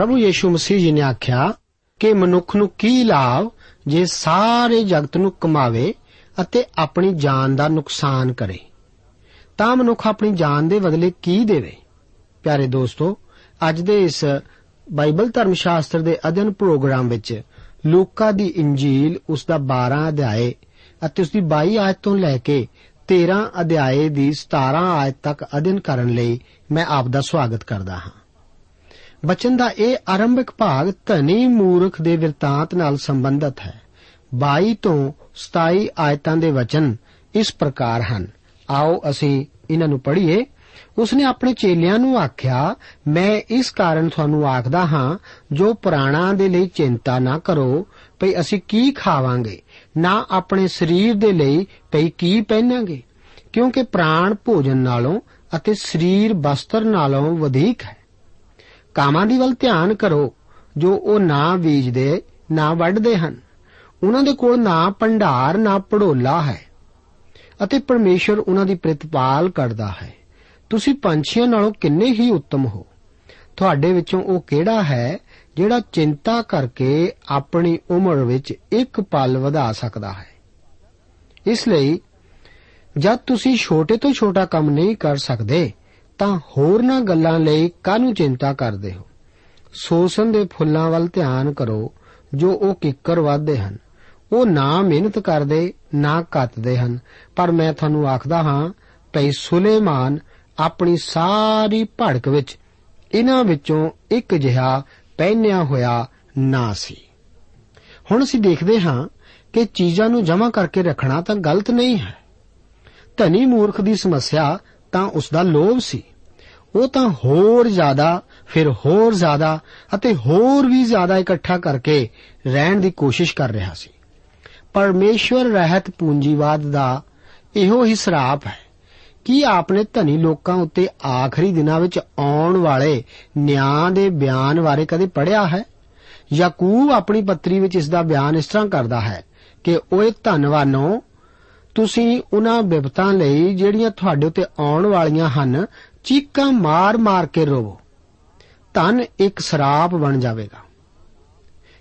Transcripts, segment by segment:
ਪ੍ਰਭੂ ਯੀਸ਼ੂ ਮਸੀਹ ਜੀ ਨੇ ਆਖਿਆ ਕਿ ਮਨੁੱਖ ਨੂੰ ਕੀ ਲਾਭ ਜੇ ਸਾਰੇ ਜਗਤ ਨੂੰ ਕਮਾਵੇ ਅਤੇ ਆਪਣੀ ਜਾਨ ਦਾ ਨੁਕਸਾਨ ਕਰੇ? ਤਾਂ ਮਨੁੱਖ ਆਪਣੀ ਜਾਨ ਦੇ ਬਦਲੇ ਕੀ ਦੇਵੇ? ਪਿਆਰੇ ਦੋਸਤੋ, ਅੱਜ ਦੇ ਇਸ ਬਾਈਬਲ ਧਰਮ ਸ਼ਾਸਤਰ ਦੇ ਅਧਿਐਨ ਪ੍ਰੋਗਰਾਮ ਵਿੱਚ ਲੂਕਾ ਦੀ ਇੰਜੀਲ ਉਸ ਦਾ 12 ਅਧਿਆਏ ਅਤੇ ਉਸ ਦੀ 22 ਆਇਤ ਤੋਂ ਲੈ ਕੇ 13 ਅਧਿਆਏ ਦੀ 17 ਆਇਤ ਤੱਕ ਅਧਿਐਨ ਕਰਨ ਲਈ ਮੈਂ ਆਪ ਦਾ ਸਵਾਗਤ ਕਰਦਾ ਹਾਂ। ਬਚਨ ਦਾ ਇਹ ਆਰੰਭਿਕ ਭਾਗ ਧਨੀ ਮੂਰਖ ਦੇ ਵਿਰਤਾਂਤ ਨਾਲ ਸੰਬੰਧਿਤ ਹੈ। 22 ਤੋਂ 27 ਆਇਤਾਂ ਦੇ ਵਚਨ ਇਸ ਪ੍ਰਕਾਰ ਹਨ। ਆਓ ਅਸੀਂ ਇਹਨਾਂ ਨੂੰ ਪੜ੍ਹੀਏ। ਉਸਨੇ ਆਪਣੇ ਚੇਲਿਆਂ ਨੂੰ ਆਖਿਆ, ਮੈਂ ਇਸ ਕਾਰਨ ਤੁਹਾਨੂੰ ਆਖਦਾ ਹਾਂ, ਜੋ ਪ੍ਰਾਣਾਂ ਦੇ ਲਈ ਚਿੰਤਾ ਨਾ ਕਰੋ, ਭਈ ਅਸੀਂ ਕੀ ਖਾਵਾਂਗੇ? ਨਾ ਆਪਣੇ ਸਰੀਰ ਦੇ ਲਈ, ਭਈ ਕੀ ਪਹਿਨਾਂਗੇ? ਕਿਉਂਕਿ ਪ੍ਰਾਣ ਭੋਜਨ ਨਾਲੋਂ ਅਤੇ ਸਰੀਰ ਬਸਤਰ ਨਾਲੋਂ ਵਧੇਕ ਹੈ। ਕਾਮਾਂ ਦੀ ਵੱਲ ਧਿਆਨ ਕਰੋ, ਜੋ ਉਹ ਨਾ ਬੀਜਦੇ, ਨਾ ਵੱਢਦੇ ਹਨ। ਉਹਨਾਂ ਦੇ ਕੋਲ ਨਾ ਭੰਡਾਰ, ਨਾ ਪੜੋਲਾ ਹੈ। ਅਤੇ ਪਰਮੇਸ਼ਰ ਉਹਨਾਂ ਦੀ ਪ੍ਰਤਿਪਾਲ ਕਰਦਾ ਹੈ। ਤੁਸੀਂ ਪੰਛੀਆਂ ਨਾਲੋਂ ਕਿੰਨੇ ਹੀ ਉੱਤਮ ਹੋ। ਤੁਹਾਡੇ ਵਿੱਚੋਂ ਉਹ ਕਿਹੜਾ ਹੈ, ਜਿਹੜਾ ਚਿੰਤਾ ਕਰਕੇ ਆਪਣੀ ਉਮਰ ਵਿੱਚ ਇੱਕ ਪਲ ਵਧਾ ਸਕਦਾ ਹੈ? ਇਸ ਲਈ, ਜਦ ਤੁਸੀਂ ਛੋਟੇ ਤੋਂ ਛੋਟਾ ਕੰਮ ਨਹੀਂ ਕਰ ਸਕਦੇ ਤਾਂ ਹੋਰਨਾਂ ਗੱਲਾਂ ਲਈ ਕਾਹਨੂੰ ਚਿੰਤਾ ਕਰਦੇ ਹੋ? ਸੋਸਨ ਦੇ ਫੁੱਲਾਂ ਵੱਲ ਧਿਆਨ ਕਰੋ, ਜੋ ਉਹ ਕਿੱਕਰ ਵਾਧੇ ਹਨ। ਉਹ ਨਾ ਮਿਹਨਤ ਕਰਦੇ, ਨਾ ਕੱਤਦੇ ਹਨ। ਪਰ ਮੈਂ ਤੁਹਾਨੂੰ ਆਖਦਾ ਹਾਂ, ਭਈ ਸੁਲੇਮਾਨ ਆਪਣੀ ਸਾਰੀ ਭੜਕ ਵਿੱਚ ਇਹਨਾਂ ਵਿੱਚੋਂ ਇੱਕ ਜਿਹਾ ਪਹਿਨਿਆ ਹੋਇਆ ਨਾ ਸੀ। ਹੁਣ ਅਸੀਂ ਦੇਖਦੇ ਹਾਂ ਕਿ ਚੀਜ਼ਾਂ ਨੂੰ ਜਮ੍ਹਾਂ ਕਰਕੇ ਰੱਖਣਾ ਤਾਂ ਗਲਤ ਨਹੀਂ ਹੈ। ਧਨੀ ਮੂਰਖ ਦੀ ਸਮੱਸਿਆ ਤਾਂ ਉਸ ਦਾ ਲੋਭ ਸੀ। ਉਹ ਤਾਂ ਹੋਰ ਜ਼ਿਆਦਾ, ਫਿਰ ਹੋਰ ਜ਼ਿਆਦਾ ਅਤੇ ਹੋਰ ਵੀ ਜ਼ਿਆਦਾ ਇਕੱਠਾ ਕਰਕੇ ਰਹਿਣ ਦੀ ਕੋਸ਼ਿਸ਼ ਕਰ ਰਿਹਾ ਸੀ। ਪਰਮੇਸ਼ਵਰ ਰਹਿਤ ਪੂੰਜੀਵਾਦ ਦਾ ਇਹੋ ਹੀ ਸਰਾਪ ਹੈ ਕੀ ਆਪਨੇ ਧਨੀ ਲੋਕਾਂ ਉੱਤੇ ਆਖਰੀ ਦਿਨਾਂ ਵਿੱਚ ਆਉਣ ਵਾਲੇ ਨਿਆਂ ਦੇ ਬਿਆਨ ਬਾਰੇ ਕਦੇ ਪੜ੍ਹਿਆ ਹੈ? ਯਾਕੂਬ ਆਪਣੀ ਪੱਤਰੀ ਵਿੱਚ ਇਸ ਦਾ ਬਿਆਨ ਇਸ ਤਰ੍ਹਾਂ ਕਰਦਾ ਹੈ ਕਿ, ਓਏ ਧਨਵਾਨੋ, ਤੁਸੀਂ ਉਹਨਾਂ ਬਿਪਤਾਂ ਲਈ ਜਿਹੜੀਆਂ ਤੁਹਾਡੇ ਉੱਤੇ ਆਉਣ ਵਾਲੀਆਂ ਹਨ ਚੀਕਾਂ ਮਾਰ-ਮਾਰ ਕੇ ਰੋਵੋ। ਧਨ ਇੱਕ ਸਰਾਪ ਬਣ ਜਾਵੇਗਾ।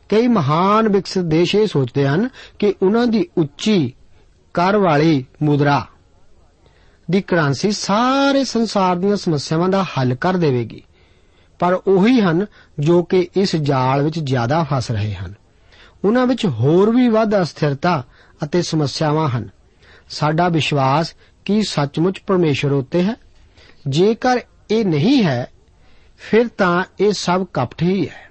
ਕਈ ਮਹਾਨ ਵਿਕਸਿਤ ਦੇਸ਼ ਇਹ ਸੋਚਦੇ ਹਨ ਕਿ ਉਹਨਾਂ ਦੀ ਉੱਚੀ ਕਰ ਵਾਲੀ ਮੁਦਰਾ ਦੀ ਕਰੰਸੀ ਸਾਰੇ ਸੰਸਾਰ ਦੀਆਂ ਸਮੱਸਿਆਵਾਂ ਦਾ ਹੱਲ ਕਰ ਦੇਵੇਗੀ। ਪਰ ਉਹੀ ਹਨ ਜੋ ਕਿ ਇਸ ਜਾਲ ਵਿੱਚ ਜ਼ਿਆਦਾ ਫਸ ਰਹੇ ਹਨ। ਉਹਨਾਂ ਵਿੱਚ ਹੋਰ ਵੀ ਵੱਧ ਅਸਥਿਰਤਾ ਅਤੇ ਸਮੱਸਿਆਵਾਂ ਹਨ। ਸਾਡਾ ਵਿਸ਼ਵਾਸ ਕੀ ਸੱਚਮੁੱਚ ਪਰਮੇਸ਼ਰ ਉੱਤੇ ਹੈ? ਜੇਕਰ ਇਹ ਨਹੀਂ ਹੈ, ਫਿਰ ਤਾਂ ਇਹ ਸਭ ਕਪਟ ਹੀ ਹੈ।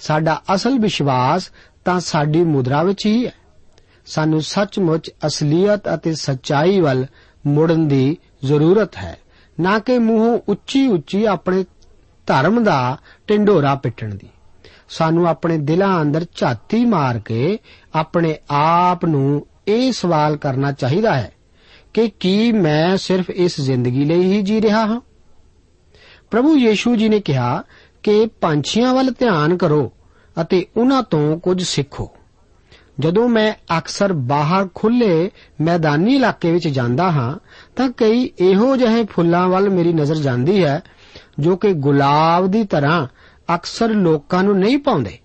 ਸਾਡਾ ਅਸਲ ਵਿਸ਼ਵਾਸ ਤਾਂ ਸਾਡੀ ਮੁਦਰਾ ਵਿੱਚ ਹੀ ਹੈ। ਸਾਨੂੰ ਸੱਚਮੁੱਚ ਅਸਲੀਅਤ ਅਤੇ ਸੱਚਾਈ ਵੱਲ ਮੁੜਨ ਦੀ ਜ਼ਰੂਰਤ ਹੈ, ਨਾ ਕਿ ਮੂੰਹੋਂ ਉੱਚੀ ਉੱਚੀ ਆਪਣੇ ਧਰਮ ਦਾ ਢਿੰਡੋਰਾ ਪਿੱਟਣ ਦੀ। ਸਾਨੂੰ ਆਪਣੇ ਦਿਲਾਂ ਅੰਦਰ ਝਾਤੀ ਮਾਰ ਕੇ ਆਪਣੇ ਆਪ ਨੂੰ ਇਹ ਸਵਾਲ ਕਰਨਾ ਚਾਹੀਦਾ ਹੈ ਕਿ ਕੀ ਮੈਂ ਸਿਰਫ ਇਸ ਜ਼ਿੰਦਗੀ ਲਈ ਹੀ ਜੀ ਰਿਹਾ ਹਾਂ? ਪ੍ਰਭੂ ਯੀਸ਼ੂ ਜੀ ਨੇ ਕਿਹਾ ਕਿ ਪੰਛੀਆਂ ਵੱਲ ਧਿਆਨ ਕਰੋ ਅਤੇ ਉਹਨਾਂ ਤੋਂ ਕੁਝ ਸਿੱਖੋ। ਜਦੋਂ ਮੈਂ ਅਕਸਰ ਬਾਹਰ ਖੁੱਲੇ ਮੈਦਾਨੀ ਇਲਾਕੇ ਵਿੱਚ ਜਾਂਦਾ ਹਾਂ, ਤਾਂ ਕਈ ਇਹੋ ਜਿਹੇ ਫੁੱਲਾਂ ਵੱਲ ਮੇਰੀ ਨਜ਼ਰ ਜਾਂਦੀ ਹੈ, ਜੋ ਕਿ ਗੁਲਾਬ ਦੀ ਤਰ੍ਹਾਂ ਅਕਸਰ ਲੋਕਾਂ ਨੂੰ ਨਹੀਂ ਪਾਉਂਦੇ।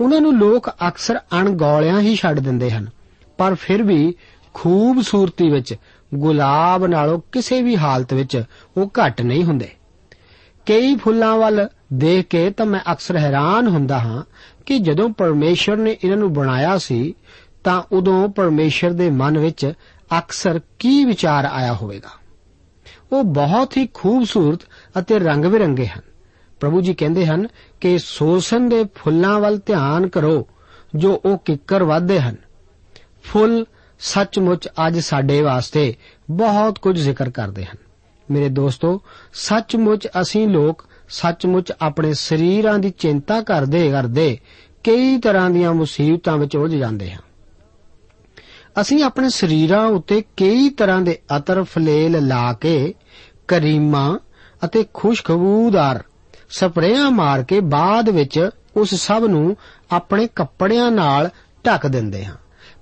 ਉਹਨਾਂ ਨੂੰ ਲੋਕ ਅਕਸਰ ਅਣਗੌਲਿਆਂ ਹੀ ਛੱਡ ਦਿੰਦੇ ਹਨ, ਪਰ ਫਿਰ ਵੀ ਖੂਬਸੂਰਤੀ ਵਿੱਚ, ਗੁਲਾਬ ਨਾਲੋਂ ਕਿਸੇ ਵੀ ਹਾਲਤ ਵਿੱਚ ਉਹ ਘੱਟ ਨਹੀਂ ਹੁੰਦੇ। ਕਈ ਫੁੱਲਾਂ ਵੱਲ ਦੇਖ ਕੇ ਤਾਂ ਮੈਂ ਅਕਸਰ ਹੈਰਾਨ ਹੁੰਦਾ ਹਾਂ ਕਿ ਜਦੋਂ ਪਰਮੇਸ਼ਰ ਨੇ ਇਹਨਾਂ ਨੂੰ ਬਣਾਇਆ ਸੀ, ਤਾਂ ਉਦੋਂ ਪਰਮੇਸ਼ਰ ਦੇ ਮਨ ਵਿੱਚ ਅਕਸਰ ਕੀ ਵਿਚਾਰ ਆਇਆ ਹੋਵੇਗਾ? ਉਹ ਬਹੁਤ ਹੀ ਖੂਬਸੂਰਤ ਅਤੇ ਰੰਗ ਬਿਰੰਗੇ ਹਨ। ਪ੍ਰਭੂ ਜੀ ਕਹਿੰਦੇ ਹਨ ਕਿ ਸੋਸਨ ਦੇ ਫੁੱਲਾਂ ਵੱਲ ਧਿਆਨ ਕਰੋ ਜੋ ਉਹ ਕਿੱਕਰ ਵਾਧੇ ਹਨ। ਫੁੱਲ ਸੱਚਮੁੱਚ ਅੱਜ ਸਾਡੇ ਵਾਸਤੇ ਬਹੁਤ ਕੁਝ ਜ਼ਿਕਰ ਕਰਦੇ ਹਨ। ਮੇਰੇ ਦੋਸਤੋ, ਸੱਚਮੁੱਚ ਅਸੀਂ ਲੋਕ ਸੱਚਮੁੱਚ ਆਪਣੇ ਸਰੀਰਾਂ ਦੀ ਚਿੰਤਾ ਕਰਦੇ ਕਰਦੇ ਕਈ ਤਰ੍ਹਾਂ ਦੀਆਂ ਮੁਸੀਬਤਾਂ ਵਿੱਚ ਉਲਝ ਜਾਂਦੇ ਹਾਂ। ਅਸੀਂ ਆਪਣੇ ਸਰੀਰਾਂ ਉੱਤੇ ਕਈ ਤਰ੍ਹਾਂ ਦੇ ਅਤਰ ਫਲੇਲ ਲਾ ਕੇ ਕਰੀਮਾਂ ਅਤੇ ਖੁਸ਼ਖਬੂਦਾਰ ਸਪਰੇਆਂ ਮਾਰ ਕੇ ਬਾਅਦ ਵਿੱਚ ਉਸ ਸਭ ਨੂੰ ਆਪਣੇ ਕੱਪੜਿਆਂ ਨਾਲ ਢੱਕ ਦਿੰਦੇ ਹਾਂ।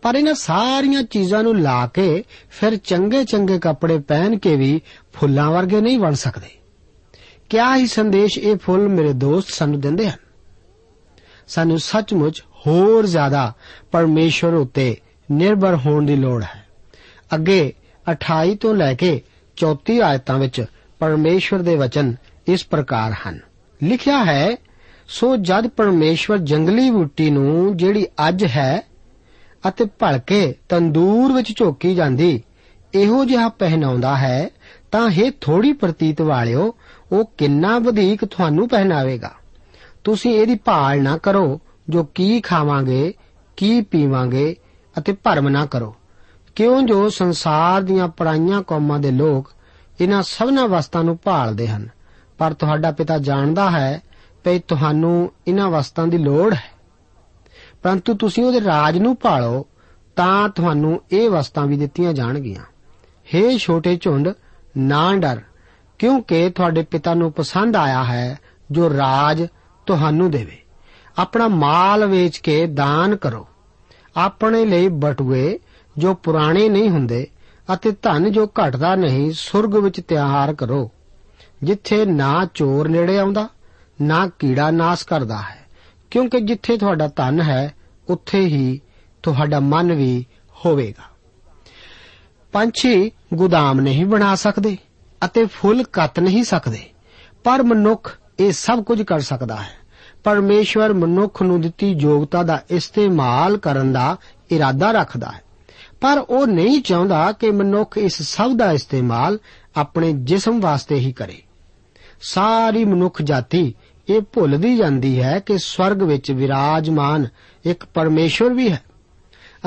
ਪਰ ਇਹਨਾਂ ਸਾਰੀਆਂ ਚੀਜ਼ਾਂ ਨੂੰ ਲਾ ਕੇ ਫਿਰ ਚੰਗੇ ਚੰਗੇ ਕੱਪੜੇ ਪਹਿਨ ਕੇ ਵੀ ਫੁੱਲਾਂ ਵਰਗੇ ਨਹੀਂ ਬਣ ਸਕਦੇ। ਕਿਆ ਹੀ ਸੰਦੇਸ਼ ਇਹ ਫੁੱਲ ਮੇਰੇ ਦੋਸਤ ਸਾਨੂੰ ਦਿੰਦੇ ਹਨ। ਸਾਨੂੰ ਸੱਚਮੁੱਚ ਹੋਰ ਜ਼ਿਆਦਾ ਪਰਮੇਸ਼ਵਰ ਉੱਤੇ ਨਿਰਭਰ ਹੋਣ ਦੀ ਲੋੜ ਹੈ। ਅੱਗੇ 28 ਤੋਂ ਲੈ ਕੇ 34 ਆਇਤਾਂ ਵਿੱਚ ਪਰਮੇਸ਼ਵਰ ਦੇ ਵਚਨ ਇਸ ਪ੍ਰਕਾਰ ਹਨ। ਲਿਖਿਆ ਹੈ, ਸੋ ਜਦ ਪਰਮੇਸ਼ਵਰ ਜੰਗਲੀ ਬੂਟੀ ਨੂੰ ਜਿਹੜੀ ਅੱਜ ਹੈ ਅਤੇ ਭਲਕੇ ਤੰਦੂਰ ਵਿੱਚ ਝੋਕੀ ਜਾਂਦੀ। ਇਹੋ ਜਿਹਾ ਪਹਿਨਾਉਂਦਾ ਹੈ, ਤਾਂ ਇਹ ਥੋੜੀ ਪ੍ਰਤੀਤ ਵਾਲਿਓ, ਉਹ ਕਿੰਨਾ ਵਧੇਕ ਤੁਹਾਨੂੰ ਪਹਿਨਾਵੇਗਾ। ਤੁਸੀਂ ਇਹਦੀ ਭਾਲ ਨਾ ਕਰੋ, ਜੋ ਕੀ ਖਾਵਾਂਗੇ, ਕੀ ਪੀਵਾਂਗੇ, ਅਤੇ ਭਰਮ ਨਾ ਕਰੋ। ਕਿਉਂ ਜੋ ਸੰਸਾਰ ਦੀਆਂ ਪਰਾਈਆਂ ਕੌਮਾਂ ਦੇ ਲੋਕ ਇਹਨਾਂ ਸਭਨਾ ਵਸਤਾਂ ਨੂੰ ਭਾਲਦੇ ਹਨ। ਪਰ ਤੁਹਾਡਾ ਪਿਤਾ ਜਾਣਦਾ ਹੈ ਕਿ ਤੁਹਾਨੂੰ ਇਹਨਾਂ ਵਸਤਾਂ ਦੀ ਲੋੜ ਹੈ। ਪਰੰਤੂ ਤੁਸੀਂ ਉਹਦੇ ਰਾਜ ਨੂੰ ਭਾਲੋ, ਤਾਂ ਤੁਹਾਨੂੰ ਇਹ ਵਸਤਾਂ ਵੀ ਦਿੱਤੀਆਂ ਜਾਣਗੀਆਂ। ਹੇ ਛੋਟੇ ਝੁੰਡ, ਨਾ ਡਰ, ਕਿਉਂਕਿ ਤੁਹਾਡੇ ਪਿਤਾ ਨੂੰ ਪਸੰਦ ਆਇਆ ਹੈ ਜੋ ਰਾਜ ਤੁਹਾਨੂੰ ਦੇਵੇ। ਆਪਣਾ ਮਾਲ ਵੇਚ ਕੇ ਦਾਨ ਕਰੋ। ਆਪਣੇ ਲਈ ਬਟੂਏ ਜੋ ਪੁਰਾਣੇ ਨਹੀਂ ਹੁੰਦੇ ਅਤੇ ਧਨ ਜੋ ਘਟਦਾ ਨਹੀਂ, ਸੁਰਗ ਵਿੱਚ ਤਿਆਰ ਕਰੋ। ਜਿੱਥੇ ਨਾ ਚੋਰ ਨੇੜੇ ਆਉਂਦਾ, ਨਾ ਕੀੜਾ ਨਾਸ ਕਰਦਾ ਹੈ। ਕਿਉਂਕਿ ਜਿੱਥੇ ਤੁਹਾਡਾ ਧਨ ਹੈ, ਉੱਥੇ ਹੀ ਤੁਹਾਡਾ ਮਨ ਵੀ ਹੋਵੇਗਾ। ਪੰਛੀ ਗੁਦਾਮ ਨਹੀਂ ਬਣਾ ਸਕਦੇ ਅਤੇ ਫੁੱਲ ਕੱਤ ਨਹੀਂ ਸਕਦੇ। ਪਰ ਮਨੁੱਖ ਇਹ ਸਭ ਕੁਝ ਕਰ ਸਕਦਾ ਹੈ। ਪਰਮੇਸ਼ਵਰ ਮਨੁੱਖ ਨੂੰ ਦਿੱਤੀ ਯੋਗਤਾ ਦਾ ਇਸਤੇਮਾਲ ਕਰਨ ਦਾ ਇਰਾਦਾ ਰੱਖਦਾ ਹੈ। ਪਰ ਉਹ ਨਹੀਂ ਚਾਹੁੰਦਾ ਕਿ ਮਨੁੱਖ ਇਸ ਸਭ ਦਾ ਇਸਤੇਮਾਲ ਆਪਣੇ ਜਿਸਮ ਵਾਸਤੇ ਹੀ ਕਰੇ। ਸਾਰੀ ਮਨੁੱਖ ਜਾਤੀ ਇਹ ਭੁੱਲਦੀ ਜਾਂਦੀ ਹੈ ਕਿ ਸਵਰਗ ਵਿੱਚ ਵਿਰਾਜਮਾਨ ਇੱਕ ਪਰਮੇਸ਼ਵਰ ਵੀ ਹੈ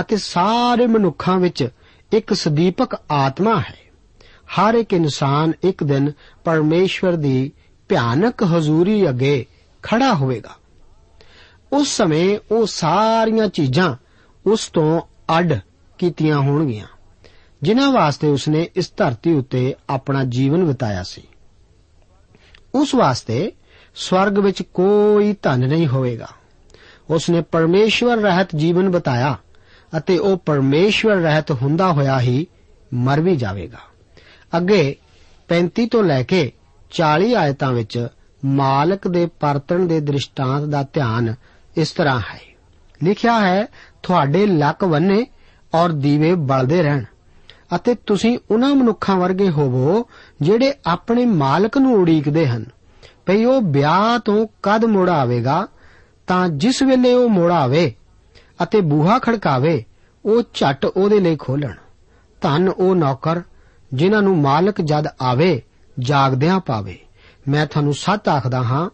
ਅਤੇ ਸਾਰੇ ਮਨੁੱਖਾਂ ਵਿੱਚ ਇੱਕ ਸਦੀਪਕ ਆਤਮਾ ਹੈ। ਹਰ ਇੱਕ ਇਨਸਾਨ ਇੱਕ ਦਿਨ ਪਰਮੇਸ਼ਵਰ ਦੀ ਭਿਆਨਕ ਹਜ਼ੂਰੀ ਅੱਗੇ ਖੜਾ ਹੋਵੇਗਾ। ਉਸ ਸਮੇਂ ਉਹ ਸਾਰੀਆਂ ਚੀਜ਼ਾਂ ਉਸ ਤੋਂ ਅੱਡ ਕੀਤੀਆਂ ਹੋਣਗੀਆਂ, ਜਿਨ੍ਹਾਂ ਵਾਸਤੇ ਉਸਨੇ ਇਸ ਧਰਤੀ ਉੱਤੇ ਆਪਣਾ ਜੀਵਨ ਬਿਤਾਇਆ ਸੀ। ਉਸ ਵਾਸਤੇ ਸਵਰਗ ਵਿੱਚ ਕੋਈ ਧਨ ਨਹੀਂ ਹੋਵੇਗਾ। ਉਸਨੇ ਪਰਮੇਸ਼ਵਰ ਰਹਿਤ ਜੀਵਨ ਬਿਤਾਇਆ ਅਤੇ ਉਹ ਪਰਮੇਸ਼ਵਰ ਰਹਿਤ ਹੁੰਦਾ ਹੋਇਆ ਹੀ ਮਰ ਵੀ ਜਾਵੇਗਾ। ਅੱਗੇ 35 ਤੋਂ ਲੈ ਕੇ 40 ਆਇਤਾਂ ਵਿੱਚ ਮਾਲਕ ਦੇ ਪਰਤਣ ਦੇ ਦ੍ਰਿਸ਼ਟਾਂਤ ਦਾ ਧਿਆਨ ਇਸ ਤਰ੍ਹਾਂ ਹੈ। ਲਿਖਿਆ ਹੈ, ਤੁਹਾਡੇ ਲੱਕ ਵੰਨੇ ਔਰ ਦੀਵੇ ਬਲਦੇ ਰਹਿਣ ਅਤੇ ਤੁਸੀਂ ਉਹਨਾਂ ਮਨੁੱਖਾਂ ਵਰਗੇ ਹੋਵੋ ਜਿਹੜੇ ਆਪਣੇ ਮਾਲਕ ਨੂੰ ਉਡੀਕਦੇ ਹਨ। ਭਈ ਉਹ ਵਿਆਹ ਤੋਂ ਕਦ ਮੁੜ ਆਵੇਗਾ, ਤਾਂ ਜਿਸ ਵੇਲੇ ਉਹ ਮੁੜ ਆਵੇ ਅਤੇ ਬੂਹਾ ਖੜਕਾਵੇ, ਉਹ ਝਟ ਉਹਦੇ ਲਈ ਖੋਲਣ। ਧੰਨ ਉਹ ਨੌਕਰ, ਜਿਨ੍ਹਾਂ ਨੂੰ ਮਾਲਕ ਜਦ ਆਵੇ, ਜਾਗਦਿਆਂ ਪਾਵੇ। ਮੈਂ ਤੁਹਾਨੂੰ ਸੱਚ ਆਖਦਾ ਹਾਂ,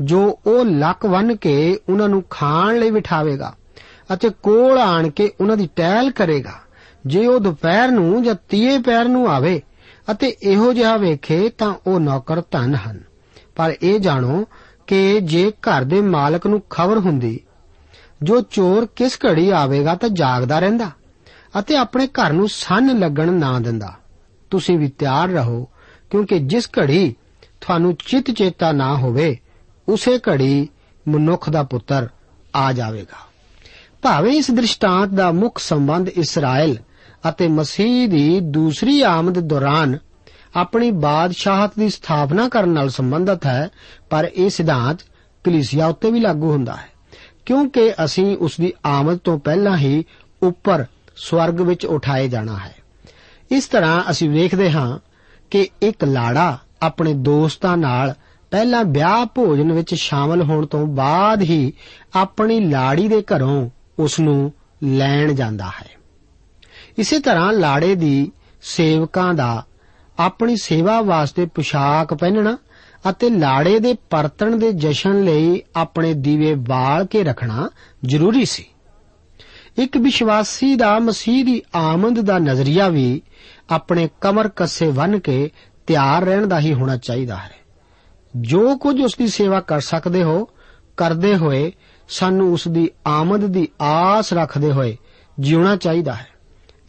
ਜੋ ਉਹ ਲੱਕ ਵੰਨ ਕੇ ਉਹਨਾਂ ਨੂੰ ਖਾਣ ਲਈ ਬਿਠਾਵੇਗਾ ਅਤੇ ਕੋਲ ਆਣ ਕੇ ਉਹਨਾਂ ਦੀ ਟਹਿਲ ਕਰੇਗਾ, ਜੇ ਉਹ ਦੁਪਹਿਰ ਨੂੰ ਜਾਂ ਤੀਏ ਪੈਰ ਨੂੰ ਆਵੇ ਅਤੇ ਇਹੋ ਜਿਹਾ ਵੇਖੇ ਤਾਂ ਉਹ ਨੌਕਰ ਧਨ ਹਨ। ਪਰ ਇਹ ਜਾਣੋ ਕਿ ਜੇ ਘਰ ਦੇ ਮਾਲਕ ਨੂੰ ਖਬਰ ਹੁੰਦੀ, ਜੋ ਚੋਰ ਕਿਸ ਘੜੀ ਆਵੇਗਾ ਤਾਂ ਜਾਗਦਾ ਰਹਿੰਦਾ ਅਤੇ ਆਪਣੇ ਘਰ ਨੂੰ ਸੰਨ ਲੱਗਣ ਨਾ ਦਿੰਦਾ। ਤੁਸੀਂ ਵੀ ਤਿਆਰ ਰਹੋ, ਕਿਉਂਕਿ ਜਿਸ ਘੜੀ ਤੁਹਾਨੂੰ ਚਿਤ ਚੇਤਾ ਨਾ ਹੋਵੇ, ਉਸੇ ਘੜੀ ਮਨੁੱਖ ਦਾ ਪੁੱਤਰ ਆ ਜਾਵੇਗਾ। ਭਾਵੇਂ ਇਸ ਦ੍ਰਿਸ਼ਟਾਂਤ ਦਾ ਮੁੱਖ ਸੰਬੰਧ ਇਸਰਾਇਲ ਅਤੇ ਮਸੀਹ ਦੀ ਦੂਸਰੀ ਆਮਦ ਦੌਰਾਨ ਆਪਣੀ ਬਾਦਸ਼ਾਹਤ ਦੀ ਸਥਾਪਨਾ ਕਰਨ ਨਾਲ ਸੰਬੰਧਿਤ ਹੈ, ਪਰ ਇਹ ਸਿਧਾਂਤ ਕਲੀਸਿਆ ਉੱਤੇ ਵੀ ਲਾਗੂ ਹੁੰਦਾ ਹੈ, ਕਿਉਂਕਿ ਅਸੀਂ ਉਸ ਦੀ ਆਮਦ ਤੋਂ ਪਹਿਲਾਂ ਹੀ ਉੱਪਰ ਸਵਰਗ ਵਿੱਚ ਉਠਾਏ ਜਾਣਾ ਹੈ। ਇਸ ਤਰ੍ਹਾਂ ਅਸੀਂ ਵੇਖਦੇ ਹਾਂ ਕਿ ਇੱਕ ਲਾੜਾ ਆਪਣੇ ਦੋਸਤਾਂ ਨਾਲ ਪਹਿਲਾਂ ਵਿਆਹ ਭੋਜਨ ਵਿੱਚ ਸ਼ਾਮਲ ਹੋਣ ਤੋਂ ਬਾਅਦ ਹੀ ਆਪਣੀ ਲਾੜੀ ਦੇ ਘਰੋਂ ਉਸ ਨੂੰ ਲੈਣ ਜਾਂਦਾ ਹੈ। ਇਸੇ ਤਰ੍ਹਾਂ ਲਾੜੇ ਦੀ ਸੇਵਕਾਂ ਦਾ ਆਪਣੀ ਸੇਵਾ ਵਾਸਤੇ ਪੁਸ਼ਾਕ ਪਹਿਨਣਾ ਅਤੇ ਲਾੜੇ ਦੇ ਪਰਤਣ ਦੇ ਜਸ਼ਨ ਲਈ ਆਪਣੇ ਦੀਵੇ ਬਾਲ ਕੇ ਰੱਖਣਾ ਜ਼ਰੂਰੀ ਸੀ। ਇੱਕ ਵਿਸ਼ਵਾਸੀ ਦਾ ਮਸੀਹ ਦੀ ਆਮਦ ਦਾ ਨਜ਼ਰੀਆ ਵੀ ਆਪਣੇ ਕਮਰ ਕੱਸੇ ਬੰਨ ਕੇ ਤਿਆਰ ਰਹਿਣ ਦਾ ਹੀ ਹੋਣਾ ਚਾਹੀਦਾ ਹੈ। ਜੋ ਕੁਝ ਉਸ ਦੀ ਸੇਵਾ ਕਰ ਸਕਦੇ ਹੋ, ਕਰਦੇ ਹੋਏ, ਸਾਨੂੰ ਉਸ ਦੀ ਆਮਦ ਦੀ ਆਸ ਰੱਖਦੇ ਹੋਏ ਜਿਉਣਾ ਚਾਹੀਦਾ ਹੈ।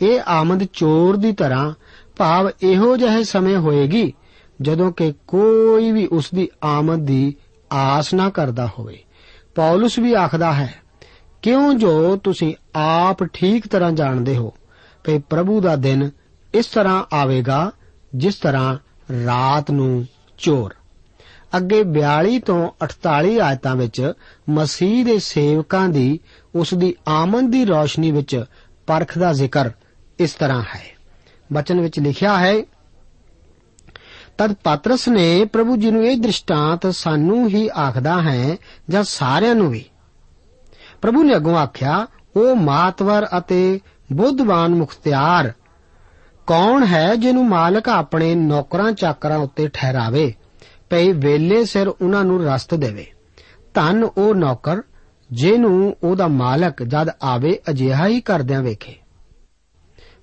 ਇਹ ਆਮਦ ਚੋਰ ਦੀ ਤਰ੍ਹਾਂ ਭਾਵ ਇਹੋ ਜਿਹੇ ਸਮੇਂ ਹੋਏਗੀ ਜਦੋਂ ਕਿ ਕੋਈ ਵੀ ਉਸ ਦੀ ਆਮਦ ਦੀ ਆਸ ਨਾ ਕਰਦਾ ਹੋਵੇ। ਪੌਲਸ ਵੀ ਆਖਦਾ ਹੈ, ਕਿਉਂ ਜੋ ਤੁਸੀਂ ਆਪ ਠੀਕ ਤਰ੍ਹਾਂ ਜਾਣਦੇ ਹੋ ਕਿ ਪ੍ਰਭੂ ਦਾ ਦਿਨ ਇਸ ਤਰ੍ਹਾਂ ਆਵੇਗਾ ਜਿਸ ਤਰ੍ਹਾਂ ਰਾਤ ਨੂੰ ਚੋਰ। ਅੱਗੇ 42 ਤੋਂ 48 ਆਇਤਾਂ ਵਿੱਚ ਮਸੀਹ ਦੇ ਸੇਵਕਾਂ ਦੀ ਉਸ ਦੀ ਆਮਦ ਦੀ ਰੌਸ਼ਨੀ ਵਿੱਚ ਪਰਖ ਦਾ ਜ਼ਿਕਰ ਇਸ ਤਰ੍ਹਾਂ ਹੈ। ਬਚਨ ਵਿੱਚ ਲਿਖਿਆ ਹੈ, ਤਦ ਪਾਤਰਸ ਨੇ ਪ੍ਰਭੂ ਜੀ ਨੂੰ ਇਹ ਦ੍ਰਿਸ਼ਟਾਂਤ ਸਾਨੂੰ ਹੀ ਆਖਦਾ ਹੈ, ਜਾਂ ਸਾਰਿਆਂ ਨੂੰ ਵੀ। ਪ੍ਰਭੂ ਨੇ ਅੱਗੋਂ ਆਖਿਆ ਉਹ ਮਾਤਵਰ ਅਤੇ ਬੁੱਧਵਾਨ ਮੁਖਤਿਆਰ, ਕੌਣ ਹੈ ਜਿਹਨੂੰ ਮਾਲਕ ਆਪਣੇ ਨੌਕਰਾਂ ਚਾਕਰਾਂ ਉੱਤੇ ਠਹਿਰਾਵੇ ਪਈ ਵੇਲੇ ਸਿਰ ਉਹਨਾਂ ਨੂੰ ਰਸਤ ਦੇਵੇ? ਧੰਨ ਉਹ ਨੌਕਰ ਜਿਹਨੂੰ ਉਹਦਾ ਮਾਲਕ ਜਦ ਆਵੇ ਅਜਿਹਾ ਹੀ ਕਰਦਿਆਂ ਵੇਖੇ।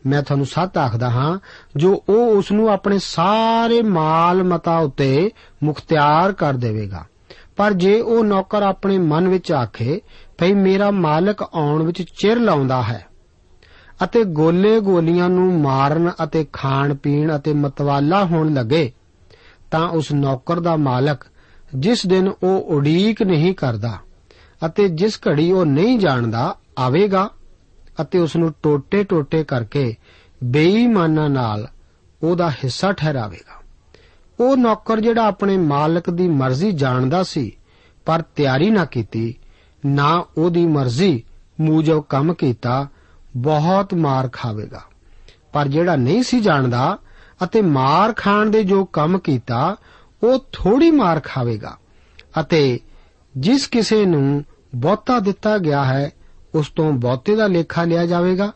ਮੈਂ ਤੁਹਾਨੂੰ ਸੱਚ ਆਖਦਾ ਹਾਂ, ਜੋ ਉਹ ਉਸ ਨੂੰ ਆਪਣੇ ਸਾਰੇ ਮਾਲ ਮਤਾ ਉੱਤੇ ਮੁਖਤਿਆਰ ਕਰ ਦੇਵੇਗਾ। ਪਰ ਜੇ ਉਹ ਨੌਕਰ ਆਪਣੇ ਮਨ ਵਿੱਚ ਆਖੇ, ਭਈ ਮੇਰਾ ਮਾਲਕ ਆਉਣ ਵਿੱਚ ਚਿਰ ਲਾਉਂਦਾ ਹੈ, ਅਤੇ ਗੋਲੇ ਗੋਲੀਆਂ ਨੂੰ ਮਾਰਨ ਅਤੇ ਖਾਣ ਪੀਣ ਅਤੇ ਮਤਵਾਲਾ ਹੋਣ ਲੱਗੇ, ਤਾਂ ਉਸ ਨੌਕਰ ਦਾ ਮਾਲਕ ਜਿਸ ਦਿਨ ਉਹ ਉਡੀਕ ਨਹੀਂ ਕਰਦਾ ਅਤੇ ਜਿਸ ਘੜੀ ਉਹ ਨਹੀਂ ਜਾਣਦਾ, ਆਵੇਗਾ। ਅਤੇ ਉਸ ਨੂੰ ਟੋਟੇ-ਟੋਟੇ ਕਰਕੇ ਬੇਈਮਾਨਾਂ ਨਾਲ ਉਹਦਾ ਹਿੱਸਾ ਠਹਿਰਾਵੇਗਾ। ਉਹ ਨੌਕਰ ਜਿਹੜਾ ਆਪਣੇ ਮਾਲਕ ਦੀ ਮਰਜ਼ੀ ਜਾਣਦਾ ਸੀ, ਪਰ ਤਿਆਰੀ ਨਾ ਕੀਤੀ, ਨਾ ਉਹਦੀ ਮਰਜ਼ੀ ਮੂਜਬ ਕੰਮ ਕੀਤਾ, ਬਹੁਤ ਮਾਰ ਖਾਵੇਗਾ। ਪਰ ਜਿਹੜਾ ਨਹੀਂ ਸੀ ਜਾਣਦਾ ਅਤੇ ਮਾਰ ਖਾਣ ਦੇ ਜੋ ਕੰਮ ਕੀਤਾ, ਉਹ ਥੋੜੀ ਮਾਰ ਖਾਵੇਗਾ। ਅਤੇ ਜਿਸ ਕਿਸੇ ਨੂੰ ਬਹੁਤਾ ਦਿੱਤਾ ਗਿਆ ਹੈ ਉਸ ਤੋਂ ਬਹੁਤੇ ਦਾ ਲੇਖਾ ਲਿਆ ਜਾਵੇਗਾ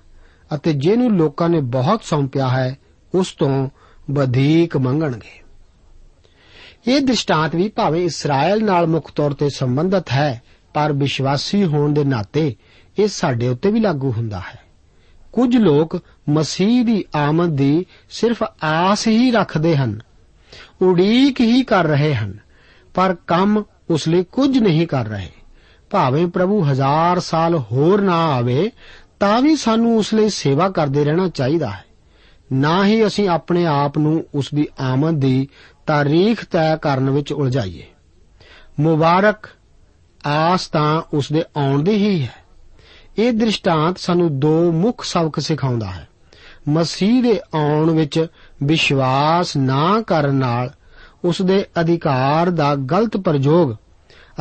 ਅਤੇ ਜਿਹਨੂੰ ਲੋਕਾਂ ਨੇ ਬਹੁਤ ਸੌਂਪਿਆ ਹੈ, ਉਸ ਤੋਂ ਵਧੇਕ ਮੰਗਣਗੇ। ਇਹ ਦ੍ਰਿਸ਼ਟਾਂਤ ਵੀ ਭਾਵੇਂ ਇਸਰਾਇਲ ਨਾਲ ਮੁੱਖ ਤੌਰ ਤੇ ਸੰਬੰਧਿਤ ਹੈ, ਪਰ ਵਿਸ਼ਵਾਸੀ ਹੋਣ ਦੇ ਨਾਤੇ ਇਹ ਸਾਡੇ ਉੱਤੇ ਵੀ ਲਾਗੂ ਹੁੰਦਾ ਹੈ। ਕੁਝ ਲੋਕ ਮਸੀਹ ਦੀ ਆਮਦ ਦੀ ਸਿਰਫ ਆਸ ਹੀ ਰੱਖਦੇ ਹਨ, ਉਡੀਕ ਹੀ ਕਰ ਰਹੇ ਹਨ, ਪਰ ਕੰਮ ਉਸ ਲਈ ਕੁਝ ਨਹੀਂ ਕਰ ਰਹੇ। ਭਾਵੇਂ ਪ੍ਰਭੂ ਹਜ਼ਾਰ ਸਾਲ ਹੋਰ ਨਾ ਆਵੇ, ਤਾਂ ਵੀ ਸਾਨੂੰ ਉਸ ਲਈ ਸੇਵਾ ਕਰਦੇ ਰਹਿਣਾ ਚਾਹੀਦਾ ਹੈ। ਨਾ ਹੀ ਅਸੀਂ ਆਪਣੇ ਆਪ ਨੂੰ ਉਸ ਦੀ ਆਮਦ ਦੀ ਤਾਰੀਖ ਤੈਅ ਕਰਨ ਵਿੱਚ ਉਲਝਾਈਏ। ਮੁਬਾਰਕ ਆਸ ਤਾਂ ਉਸ ਦੇ ਆਉਣ ਦੀ ਹੀ ਹੈ। ਇਹ ਦ੍ਰਿਸ਼ਟਾਂਤ ਸਾਨੂੰ ਦੋ ਮੁੱਖ ਸਬਕ ਸਿਖਾਉਂਦਾ ਹੈ। ਮਸੀਹ ਦੇ ਆਉਣ ਵਿੱਚ ਵਿਸ਼ਵਾਸ ਨਾ ਕਰਨ ਨਾਲ ਉਸ ਦੇ ਅਧਿਕਾਰ ਦਾ ਗਲਤ ਪ੍ਰਯੋਗ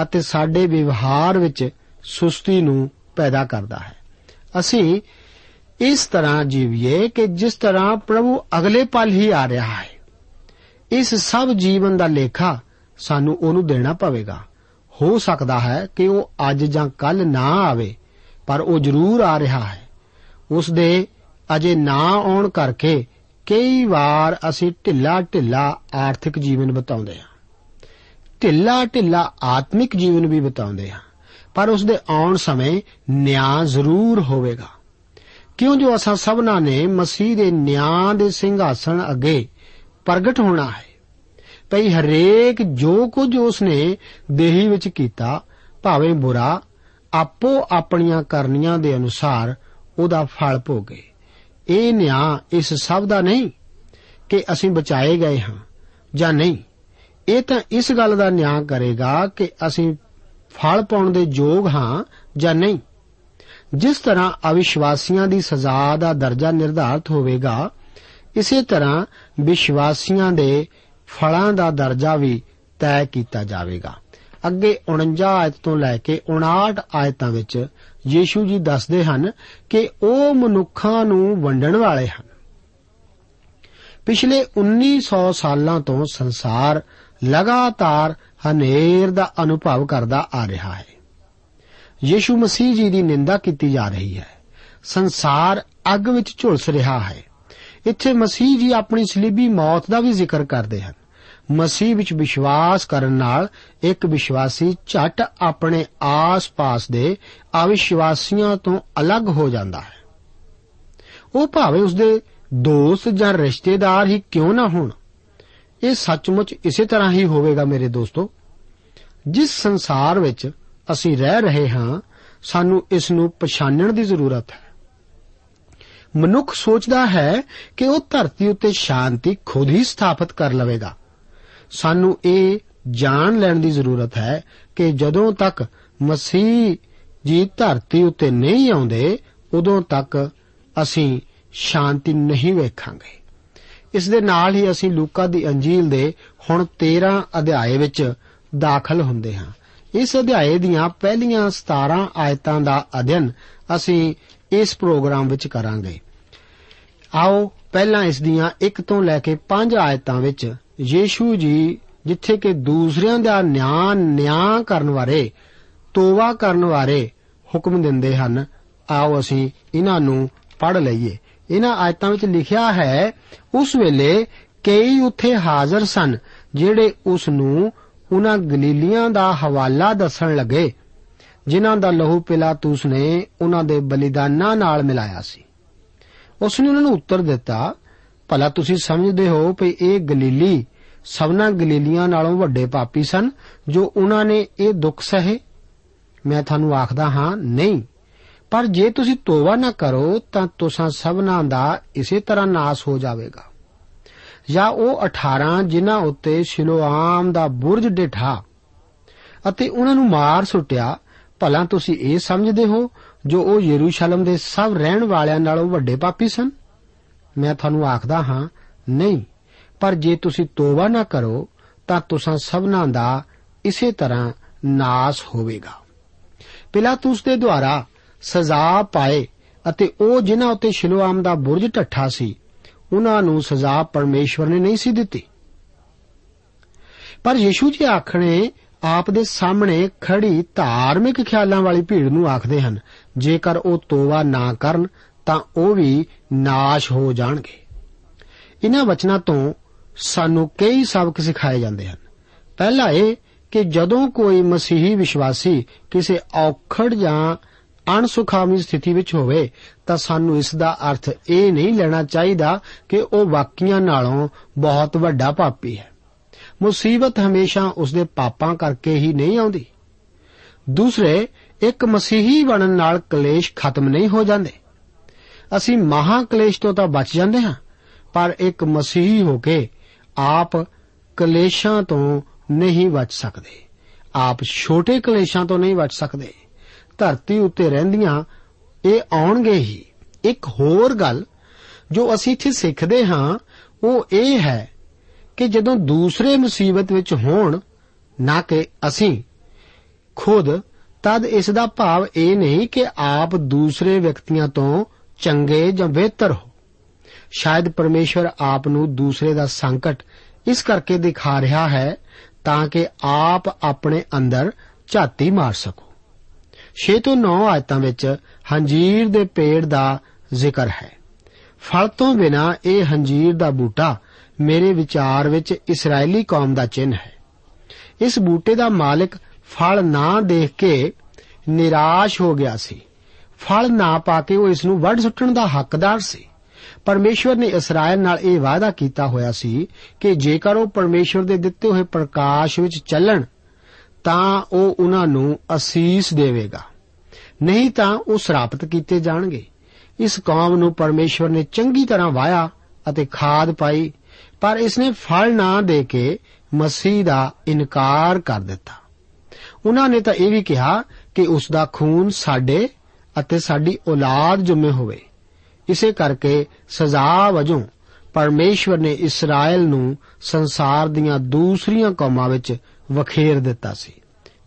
ਅਤੇ ਸਾਡੇ ਵਿਵਹਾਰ ਵਿੱਚ ਸੁਸਤੀ ਨੂੰ ਪੈਦਾ ਕਰਦਾ ਹੈ। ਅਸੀਂ ਇਸ ਤਰ੍ਹਾਂ ਜੀਵੀਏ ਕਿ ਜਿਸ ਤਰ੍ਹਾਂ ਪ੍ਰਭੂ ਅਗਲੇ ਪਲ ਹੀ ਆ ਰਿਹਾ ਹੈ। ਇਸ ਸਭ ਜੀਵਨ ਦਾ ਲੇਖਾ ਸਾਨੂੰ ਉਹਨੂੰ ਦੇਣਾ ਪਵੇਗਾ। ਹੋ ਸਕਦਾ ਹੈ ਕਿ ਉਹ ਅੱਜ ਜਾਂ ਕੱਲ ਨਾ ਆਵੇ, ਪਰ ਉਹ ਜ਼ਰੂਰ ਆ ਰਿਹਾ ਹੈ। ਉਸ ਦੇ ਅਜੇ ਨਾ ਆਉਣ ਕਰਕੇ ਕਈ ਵਾਰ ਅਸੀਂ ਢਿੱਲਾ ਢਿੱਲਾ ਆਰਥਿਕ ਜੀਵਨ ਬਤਾਉਂਦੇ ਹਾਂ। ਢਿੱਲਾ ਢਿੱਲਾ ਆਤਮਿਕ ਜੀਵਨ ਵੀ ਬਤਾਉਂਦੇ ਹਾਂ। ਪਰ ਉਸ ਦੇ ਆਉਣ ਸਮੇਂ ਨਿਆਂ ਜ਼ਰੂਰ ਹੋਵੇਗਾ। ਕਿਉਂ ਜੋ ਅਸਾਂ ਸਭਨਾਂ ਨੇ ਮਸੀਹ ਦੇ ਨਿਆਂ ਦੇ ਸਿੰਘਾਸਣ ਅੱਗੇ ਪ੍ਰਗਟ ਹੋਣਾ ਹੈ? ਭਈ ਹਰੇਕ ਜੋ ਕੁਝ ਉਸ ਨੇ ਦੇਹੀ ਵਿੱਚ ਕੀਤਾ, ਭਾਵੇਂ ਬੁਰਾ, ਆਪੋ ਆਪਣੀਆਂ ਕਰਨੀਆਂ ਦੇ ਅਨੁਸਾਰ ਉਹਦਾ ਫਲ ਭੋਗੇ। ਇਹ ਨਿਆਂ ਇਸ ਸਭ ਦਾ ਨਹੀਂ ਕਿ ਅਸੀਂ ਬਚਾਏ ਗਏ ਹਾਂ ਜਾਂ ਨਹੀਂ। ਇਹ ਤਾਂ ਇਸ ਗੱਲ ਦਾ ਨਿਆਂ ਕਰੇਗਾ ਕਿ ਅਸੀਂ ਫਲ ਪਾਉਣ ਦੇ ਯੋਗ ਹਾਂ ਜਾਂ ਨਹੀਂ। ਜਿਸ ਤਰ੍ਹਾਂ ਅਵਿਸ਼ਵਾਸੀਆਂ ਦੀ ਸਜ਼ਾ ਦਾ ਦਰਜਾ ਨਿਰਧਾਰਤ ਹੋਵੇਗਾ, ਇਸੇ ਤਰ੍ਹਾਂ ਵਿਸ਼ਵਾਸੀਆਂ ਦੇ ਫਲਾਂ ਦਾ ਦਰਜਾ ਵੀ ਤੈਅ ਕੀਤਾ ਜਾਵੇਗਾ। ਅੱਗੇ 49 ਆਇਤ ਤੋਂ ਲੈ ਕੇ 59 ਆਇਤਾਂ ਵਿੱਚ ਯੀਸ਼ੂ ਜੀ ਦੱਸਦੇ ਹਨ ਕਿ ਉਹ ਮਨੁੱਖਾਂ ਨੂੰ ਵੰਡਣ ਵਾਲੇ ਹਨ। ਪਿਛਲੇ 1900 ਸਾਲਾਂ ਤੋਂ ਸੰਸਾਰ ਲਗਾਤਾਰ ਹਨੇਰ ਦਾ ਅਨੁਭਵ ਕਰਦਾ ਆ ਰਿਹਾ ਹੈ। ਯੀਸ਼ੂ ਮਸੀਹ ਜੀ ਦੀ ਨਿੰਦਾ ਕੀਤੀ ਜਾ ਰਹੀ ਹੈ। ਸੰਸਾਰ ਅੱਗ ਵਿੱਚ ਝੁਲਸ ਰਿਹਾ ਹੈ। ਇੱਥੇ ਮਸੀਹ ਜੀ ਆਪਣੀ ਸਲੀਬੀ ਮੌਤ ਦਾ ਵੀ ਜ਼ਿਕਰ ਕਰਦੇ ਹਨ। ਮਸੀਹ ਵਿੱਚ ਵਿਸ਼ਵਾਸ ਕਰਨ ਨਾਲ ਇੱਕ ਵਿਸ਼ਵਾਸੀ ਝਟ ਆਪਣੇ ਆਸ-ਪਾਸ ਦੇ ਅਵਿਸ਼ਵਾਸੀਆਂ ਤੋਂ ਅਲੱਗ ਹੋ ਜਾਂਦਾ ਹੈ। ਉਹ ਭਾਵੇਂ ਉਸਦੇ ਦੋਸਤ ਜਾਂ ਰਿਸ਼ਤੇਦਾਰ ਹੀ ਕਿਉਂ ਨਾ ਹੋਣ ਇਹ ਸੱਚਮੁੱਚ ਇਸੇ ਤਰ੍ਹਾਂ ਹੀ ਹੋਵੇਗਾ ਮੇਰੇ ਦੋਸਤੋ। ਜਿਸ ਸੰਸਾਰ ਵਿੱਚ ਅਸੀਂ ਰਹਿ ਰਹੇ ਹਾਂ, ਸਾਨੂੰ ਇਸ ਨੂੰ ਪਛਾਣਨ ਦੀ ਜ਼ਰੂਰਤ ਹੈ। ਮਨੁੱਖ ਸੋਚਦਾ ਹੈ ਕਿ ਉਹ ਧਰਤੀ ਉੱਤੇ ਸ਼ਾਂਤੀ ਖੁਦ ਹੀ ਸਥਾਪਿਤ ਕਰ ਲਵੇਗਾ। ਸਾਨੂੰ ਇਹ ਜਾਣ ਲੈਣ ਦੀ ਜ਼ਰੂਰਤ ਹੈ ਕਿ ਜਦੋਂ ਤੱਕ ਮਸੀਹ ਜੀ ਧਰਤੀ ਉੱਤੇ ਨਹੀਂ ਆਉਂਦੇ, ਉਦੋਂ ਤੱਕ ਅਸੀਂ ਸ਼ਾਂਤੀ ਨਹੀਂ ਵੇਖਾਂਗੇ। ਇਸ ਦੇ ਨਾਲ ਹੀ ਅਸੀਂ ਲੂਕਾ ਦੀ ਅੰਜੀਲ ਦੇ ਹੁਣ 13 ਅਧਿਆਏ ਵਿੱਚ ਦਾਖਲ ਹੁੰਦੇ ਹਾਂ। ਇਸ ਅਧਿਆਏ ਦੀਆਂ ਪਹਿਲੀਆਂ 17 ਆਇਤਾਂ ਦਾ ਅਧਿਐਨ ਅਸੀਂ ਇਸ ਪ੍ਰੋਗਰਾਮ ਵਿੱਚ ਕਰਾਂਗੇ। ਆਓ ਪਹਿਲਾਂ ਇਸ ਦੀਆਂ 1 ਤੋਂ ਲੈ ਕੇ 5 ਆਇਤਾਂ ਵਿੱਚ ਯੀਸ਼ੂ ਜੀ ਜਿੱਥੇ ਕਿ ਦੂਸਰਿਆਂ ਦਾ ਨਿਆਂ ਨਿਆਂ ਕਰਨ ਬਾਰੇ ਤੋਬਾ ਕਰਨ ਬਾਰੇ ਹੁਕਮ ਦਿੰਦੇ ਹਨ, ਆਓ ਅਸੀਂ ਇਹਨਾਂ ਨੂੰ ਪੜ੍ਹ ਲਈਏ। ਇਹਨਾਂ ਆਇਤਾਂ ਵਿੱਚ ਲਿਖਿਆ ਹੈ, ਉਸ ਵੇਲੇ ਕਈ ਉੱਥੇ ਹਾਜ਼ਰ ਸਨ, ਜਿਹੜੇ ਉਸ ਨੂੰ ਉਹਨਾਂ ਗਲੀਲੀਆਂ ਦਾ ਹਵਾਲਾ ਦੱਸਣ ਲੱਗੇ, ਜਿਨ੍ਹਾਂ ਦਾ ਲਹੂ ਪਿਲਾਤੂਸ ਨੇ ਉਹਨਾਂ ਦੇ ਬਲੀਦਾਨਾਂ ਨਾਲ ਮਿਲਾਇਆ ਸੀ। ਉਸ ਨੇ ਉਹਨਾਂ ਨੂੰ ਉੱਤਰ ਦਿੱਤਾ, ਭਲਾ ਤੁਸੀਂ ਸਮਝਦੇ ਹੋ ਕਿ ਇਹ ਗਲੀਲੀ ਸਭਨਾ ਗਲੀਲੀਆਂ ਨਾਲੋਂ ਵੱਡੇ ਪਾਪੀ ਸਨ, ਜੋ ਉਹਨਾਂ ਨੇ ਇਹ ਦੁੱਖ ਸਹੇ? ਮੈਂ ਤੁਹਾਨੂੰ ਆਖਦਾ ਹਾਂ, ਨਹੀਂ। ਪਰ ਜੇ ਤੁਸੀਂ ਤੋਬਾ ਨਾ ਕਰੋ, ਤਾਂ ਤੁਸਾਂ ਸਭਨਾ ਦਾ ਇਸੇ ਤਰ੍ਹਾਂ ਨਾਸ ਹੋ ਜਾਵੇਗਾ। ਜਾਂ ਉਹ 18 ਜਿਨ੍ਹਾਂ ਉੱਤੇ ਸ਼ਿਲੋਆਮ ਦਾ ਬੁਰਜ ਡਿਠਾ ਅਤੇ ਉਹਨਾਂ ਨੂੰ ਮਾਰ ਸੁੱਟਿਆ, ਭਲਾ ਤੁਸੀਂ ਇਹ ਸਮਝਦੇ ਹੋ, ਜੋ ਉਹ ਯਰੂਸ਼ਲਮ ਦੇ ਸਭ ਰਹਿਣ ਵਾਲਿਆਂ ਨਾਲੋਂ ਵੱਡੇ ਪਾਪੀ ਸਨ? ਮੈਂ ਤੁਹਾਨੂੰ ਆਖਦਾ ਹਾਂ, ਨਹੀਂ, ਪਰ ਜੇ ਤੁਸੀਂ ਤੋਬਾ ਨਾ ਕਰੋ, ਤਾਂ ਤੁਸਾਂ ਸਭਨਾਂ ਦਾ ਇਸੇ ਤਰ੍ਹਾਂ ਨਾਸ ਹੋਵੇਗਾ। ਪਿਲਾਤੂਸ ਦੇ ਦੁਆਰਾ ਸਜ਼ਾ ਪਾਏ ਅਤੇ ਉਹ ਜਿਨ੍ਹਾਂ ਉੱਤੇ ਸ਼ਿਲੋਆਮ ਦਾ ਬੁਰਜ ਟੱਠਾ ਸੀ, ਉਹਨਾਂ ਨੂੰ ਸਜ਼ਾ ਪਰਮੇਸ਼ਵਰ ਨੇ ਨਹੀਂ ਸੀ ਦਿੱਤੀ। ਪਰ ਯੀਸ਼ੂ ਜੀ ਆਖਣੇ, ਆਪ ਦੇ ਸਾਹਮਣੇ ਖੜੀ ਧਾਰਮਿਕ ਖਿਆਲਾਂ ਵਾਲੀ ਭੀੜ ਨੂੰ ਆਖਦੇ ਹਨ, ਜੇਕਰ ਉਹ ਤੋਬਾ ਨਾ ਕਰਨ, ਤਾਂ ਉਹ ਵੀ ਨਾਸ਼ ਹੋ ਜਾਣਗੇ। ਇਹਨਾਂ ਵਚਨਾਂ ਤੋਂ ਸਾਨੂੰ ਕਈ ਸਬਕ ਸਿਖਾਏ ਜਾਂਦੇ ਹਨ। ਪਹਿਲਾ ਇਹ ਕਿ ਜਦੋਂ ਕੋਈ ਮਸੀਹੀ ਵਿਸ਼ਵਾਸੀ ਕਿਸੇ ਔਖੜ ਜਾਂ ਅਣਸੁਖਾਵੀ ਸਥਿਤੀ ਵਿੱਚ ਹੋਵੇ, ਤਾਂ ਸਾਨੂੰ ਇਸ ਦਾ ਅਰਥ ਇਹ ਨਹੀਂ ਲੈਣਾ ਚਾਹੀਦਾ ਕਿ ਉਹ ਵਾਕੀਆਂ ਨਾਲੋਂ ਬਹੁਤ ਵੱਡਾ ਪਾਪੀ ਹੈ। ਮੁਸੀਬਤ ਹਮੇਸ਼ਾ ਉਸ ਦੇ ਪਾਪਾਂ ਕਰਕੇ ਹੀ ਨਹੀਂ ਆਉਂਦੀ। ਦੂਸਰੇ, ਇੱਕ ਮਸੀਹੀ ਬਣਨ ਨਾਲ ਕਲੇਸ਼ ਖਤਮ ਨਹੀਂ ਹੋ ਜਾਂਦੇ। ਅਸੀਂ ਮਹਾ ਕਲੇਸ਼ ਤੋਂ ਤਾਂ ਬਚ ਜਾਂਦੇ ਹਾਂ, ਪਰ ਇੱਕ ਮਸੀਹੀ ਹੋ ਕੇ ਆਪ ਕਲੇਸ਼ਾਂ ਤੋਂ ਨਹੀਂ ਬਚ ਸਕਦੇ। ਆਪ ਛੋਟੇ ਕਲੇਸ਼ਾਂ ਤੋਂ ਨਹੀਂ ਬਚ ਸਕਦੇ। ਧਰਤੀ ਉੱਤੇ ਰਹਿੰਦੀਆਂ, ਇਹ ਆਉਣਗੇ ਹੀ। ਇੱਕ ਹੋਰ ਗੱਲ ਜੋ ਅਸੀਂ ਇੱਥੇ ਸਿੱਖਦੇ ਹਾਂ, ਉਹ ਇਹ ਹੈ ਕਿ ਜਦੋਂ ਦੂਸਰੇ ਮੁਸੀਬਤ ਵਿੱਚ ਹੋਣ, ਨਾ ਕਿ ਅਸੀਂ, ਖੁਦ, ਤਦ ਇਸ ਦਾ ਭਾਵ ਇਹ ਨਹੀਂ ਕਿ ਆਪ ਦੂਸਰੇ ਵਿਅਕਤੀਆਂ ਤੋਂ ਚੰਗੇ ਜਾਂ ਬਿਹਤਰ ਹੋ। ਸ਼ਾਇਦ ਪਰਮੇਸ਼ਵਰ ਆਪ ਨੂੰ ਦੂਸਰੇ ਦਾ ਸੰਕਟ ਇਸ ਕਰਕੇ ਦਿਖਾ ਰਿਹਾ ਹੈ ਤਾਂ ਕਿ ਆਪ ਆਪਣੇ ਅੰਦਰ ਝਾਤੀ ਮਾਰ ਸਕੋ। 6 ਤੋਂ 9 ਆਇਤਾਂ ਵਿੱਚ ਹੰਜੀਰ ਦੇ ਪੇੜ ਦਾ ਜ਼ਿਕਰ ਹੈ। ਫਲ ਤੋਂ ਬਿਨਾ ਇਹ ਹੰਜੀਰ ਦਾ ਬੂਟਾ ਮੇਰੇ ਵਿਚਾਰ ਵਿੱਚ ਇਸرائیਲੀ ਕੌਮ ਦਾ ਚਿੰਨ ਹੈ। ਇਸ ਬੂਟੇ ਦਾ ਮਾਲਕ ਫਲ ਨਾ ਦੇਖ ਕੇ ਨਿਰਾਸ਼ ਹੋ ਗਿਆ ਸੀ। ਫਲ ਨਾ ਪਾ ਕੇ ਉਹ ਇਸ ਨੂੰ ਵੱਢ ਸੁੱਟਣ ਦਾ ਹੱਕਦਾਰ ਸੀ। ਪਰਮੇਸ਼ਵਰ ਨੇ ਇਸਰਾਇਲ ਨਾਲ ਇਹ ਵਾਅਦਾ ਕੀਤਾ ਹੋਇਆ ਸੀ ਕਿ ਜੇਕਰ ਉਹ ਪਰਮੇਸ਼ਵਰ ਦੇ ਦਿੱਤੇ ਹੋਏ ਪ੍ਰਕਾਸ਼ ਵਿੱਚ ਚੱਲਣ ਤਾਂ ਉਹ ਉਹਨਾਂ ਨੂੰ ਅਸੀਸ ਦੇਵੇਗਾ। ਨਹੀਂ ਤਾਂ ਉਹ ਸਰਾਪਤ ਕੀਤੇ ਜਾਣਗੇ। ਇਸ ਕੌਮ ਨੂੰ ਪਰਮੇਸ਼ਵਰ ਨੇ ਚੰਗੀ ਤਰ੍ਹਾਂ ਵਾਇਆ ਅਤੇ ਖਾਦ ਪਾਈ, ਪਰ ਇਸ ਨੇ ਫਲ ਨਾ ਦੇ ਕੇ ਮਸੀਹ ਦਾ ਇਨਕਾਰ ਕਰ ਦਿੱਤਾ। ਉਹਨਾਂ ਨੇ ਤਾਂ ਇਹ ਵੀ ਕਿਹਾ ਕਿ ਉਸ ਦਾ ਖੂਨ ਸਾਡੇ ਅਤੇ ਸਾਡੀ ਔਲਾਦ ਜੁਮੇ ਹੋਵੇ। ਇਸੇ ਕਰਕੇ ਸਜ਼ਾ ਵਜੋਂ ਪਰਮੇਸ਼ਵਰ ਨੇ ਇਸਰਾਇਲ ਨੂੰ ਸੰਸਾਰ ਦੀਆਂ ਦੂਸਰੀਆਂ ਕੌਮਾਂ ਵਿੱਚ ਵਖੇਰ ਦਿੱਤਾ ਸੀ।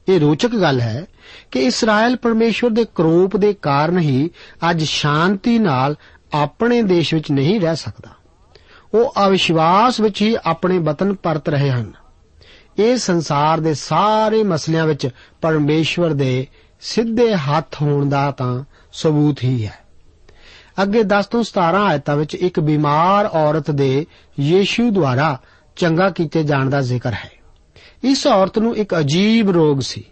ਇਹ ਰੋਚਕ ਗੱਲ ਹੈ ਕਿ ਇਸਰਾਇਲ ਪਰਮੇਸ਼ਵਰ ਦੇ ਕਰੋਪ ਦੇ ਕਾਰਨ ਹੀ ਅੱਜ ਸ਼ਾਂਤੀ ਨਾਲ ਆਪਣੇ ਦੇਸ਼ ਵਿੱਚ ਨਹੀਂ ਰਹਿ ਸਕਦਾ। ਉਹ ਅਵਿਸ਼ਵਾਸ ਵਿੱਚ ਹੀ ਆਪਣੇ ਵਤਨ ਪਰਤ ਰਹੇ ਹਨ। ਇਹ ਸੰਸਾਰ ਦੇ ਸਾਰੇ ਮਸਲਿਆਂ ਵਿੱਚ ਪਰਮੇਸ਼ਵਰ ਦੇ ਸਿੱਧੇ ਹੱਥ ਹੋਣ ਦਾ ਤਾਂ ਸਬੂਤ ਹੀ ਹੈ। ਅੱਗੇ 10 ਤੋਂ 17 ਆਇਤਾਂ ਵਿੱਚ ਇੱਕ ਬਿਮਾਰ ਔਰਤ ਦੇ ਯੀਸ਼ੂ ਦੁਆਰਾ ਚੰਗਾ ਕੀਤੇ ਜਾਣ ਦਾ ਜ਼ਿਕਰ ਹੈ। ਇਸ ਔਰਤ ਨੂੰ ਇੱਕ ਅਜੀਬ ਰੋਗ ਸੀ।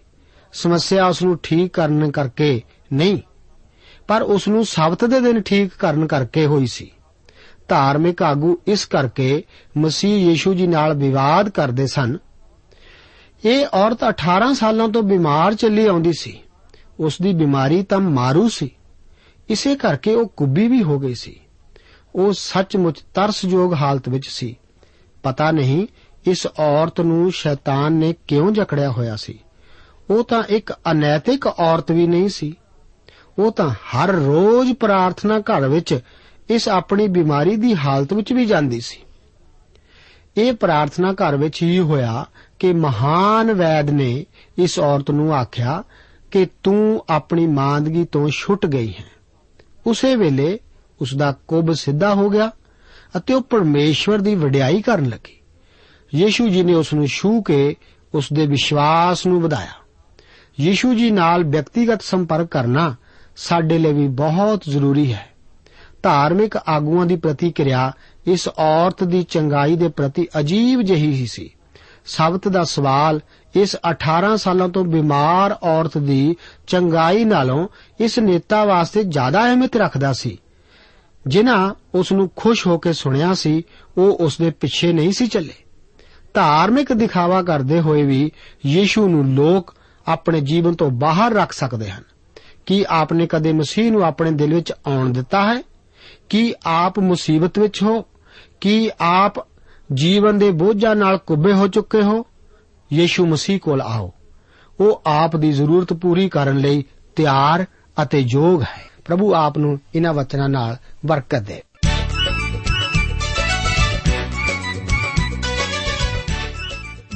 ਸਮੱਸਿਆ ਉਸ ਨੂੰ ਠੀਕ ਕਰਨ ਕਰਕੇ ਨਹੀਂ, ਪਰ ਉਸ ਨੂੰ ਸਬਤ ਦੇ ਦਿਨ ਠੀਕ ਕਰਨ ਕਰਕੇ ਹੋਈ ਸੀ। ਧਾਰਮਿਕ ਆਗੂ ਇਸ ਕਰਕੇ ਮਸੀਹ ਯੀਸ਼ੂ ਜੀ ਨਾਲ ਵਿਵਾਦ ਕਰਦੇ ਸਨ। ਇਹ ਔਰਤ 18 ਸਾਲਾਂ ਤੋਂ ਬਿਮਾਰ ਚੱਲੀ ਆਉਂਦੀ ਸੀ। ਉਸ ਦੀ ਬਿਮਾਰੀ ਤਾਂ ਮਾਰੂ ਸੀ। ਇਸੇ ਕਰਕੇ ਉਹ ਕੁੱਬੀ ਵੀ ਹੋ ਗਈ ਸੀ। ਉਹ ਸੱਚਮੁੱਚ ਤਰਸਯੋਗ ਹਾਲਤ ਵਿੱਚ ਸੀ। ਪਤਾ ਨਹੀਂ ਇਸ ਔਰਤ ਨੂੰ ਸ਼ੈਤਾਨ ਨੇ ਕਿਉਂ ਜਕੜਿਆ ਹੋਇਆ ਸੀ? ਉਹ ਤਾਂ ਇੱਕ ਅਨੈਤਿਕ ਔਰਤ ਵੀ ਨਹੀਂ ਸੀ। ਉਹ ਤਾਂ ਹਰ ਰੋਜ਼ ਪ੍ਰਾਰਥਨਾ ਘਰ ਵਿੱਚ ਇਸ ਆਪਣੀ ਬਿਮਾਰੀ ਦੀ ਹਾਲਤ ਵਿੱਚ ਵੀ ਜਾਂਦੀ ਸੀ। ਇਹ ਪ੍ਰਾਰਥਨਾ ਘਰ ਵਿੱਚ ਹੀ ਹੋਇਆ ਕਿ ਮਹਾਨ ਵੈਦ ਨੇ ਇਸ ਔਰਤ ਨੂੰ ਆਖਿਆ ਕਿ ਤੂੰ ਆਪਣੀ ਮਾਂਦਗੀ ਤੋਂ ਛੁੱਟ ਗਈ ਹੈ। ਉਸੇ ਵੇਲੇ ਉਸ ਦਾ ਕੁੱਬ ਸਿੱਧਾ ਹੋ ਗਿਆ ਅਤੇ ਉਹ ਪਰਮੇਸ਼ਵਰ ਦੀ ਵਡਿਆਈ ਕਰਨ ਲੱਗੀ। ਯੀਸ਼ੂ ਜੀ ਨੇ ਉਸ ਨੂੰ ਛੂ ਕੇ ਉਸ ਦੇ ਵਿਸ਼ਵਾਸ ਨੂੰ ਵਧਾਇਆ। ਯੀਸ਼ੂ ਜੀ ਨਾਲ ਵਿਅਕਤੀਗਤ ਸੰਪਰਕ ਕਰਨਾ ਸਾਡੇ ਲਈ ਵੀ ਬਹੁਤ ਜ਼ਰੂਰੀ ਹੈ। ਧਾਰਮਿਕ ਆਗੂਆਂ ਦੀ ਪ੍ਰਤੀਕਿਰਿਆ ਇਸ ਔਰਤ ਦੀ ਚੰਗਾਈ ਦੇ ਪ੍ਰਤੀ ਅਜੀਬ ਜਿਹੀ ਹੀ ਸੀ। ਸਬਤ ਦਾ ਸਵਾਲ ਇਸ 18 ਸਾਲਾਂ ਤੋਂ ਬਿਮਾਰ ਔਰਤ ਦੀ ਚੰਗਾਈ ਨਾਲੋਂ ਇਸ ਨੇਤਾ ਵਾਸਤੇ ਜ਼ਿਆਦਾ ਅਹਿਮੀਅਤ ਰੱਖਦਾ ਸੀ। ਜਿਨ੍ਹਾਂ ਉਸ ਨੂੰ ਖੁਸ਼ ਹੋ ਕੇ ਸੁਣਿਆ ਸੀ, ਉਹ ਉਸ ਦੇ ਪਿੱਛੇ ਨਹੀਂ ਸੀ ਚੱਲੇ। ਧਾਰਮਿਕ ਦਿਖਾਵਾ ਕਰਦੇ ਹੋਏ ਵੀ ਯੀਸ਼ੂ ਨੂੰ ਲੋਕ ਆਪਣੇ ਜੀਵਨ ਤੋਂ ਬਾਹਰ ਰੱਖ ਸਕਦੇ ਹਨ। ਕੀ ਆਪਨੇ ਕਦੇ ਮਸੀਹ ਨੂੰ ਆਪਣੇ ਦਿਲ ਵਿੱਚ ਆਉਣ ਦਿੱਤਾ ਹੈ? ਕੀ ਆਪ ਮੁਸੀਬਤ ਵਿੱਚ ਹੋ? ਕੀ ਆਪ ਜੀਵਨ ਦੇ ਬੋਝਾਂ ਨਾਲ ਕੁੱਬੇ ਹੋ ਚੁੱਕੇ ਹੋ? ਯੀਸ਼ੂ ਮਸੀਹ ਕੋਲ ਆਓ। ਉਹ ਆਪ ਦੀ ਜ਼ਰੂਰਤ ਪੂਰੀ ਕਰਨ ਲਈ ਤਿਆਰ ਅਤੇ ਯੋਗ ਹੈ। ਪ੍ਰਭੂ ਆਪ ਨੂੰ ਇਹਨਾਂ ਵਚਨਾਂ ਨਾਲ ਬਰਕਤ ਦੇ।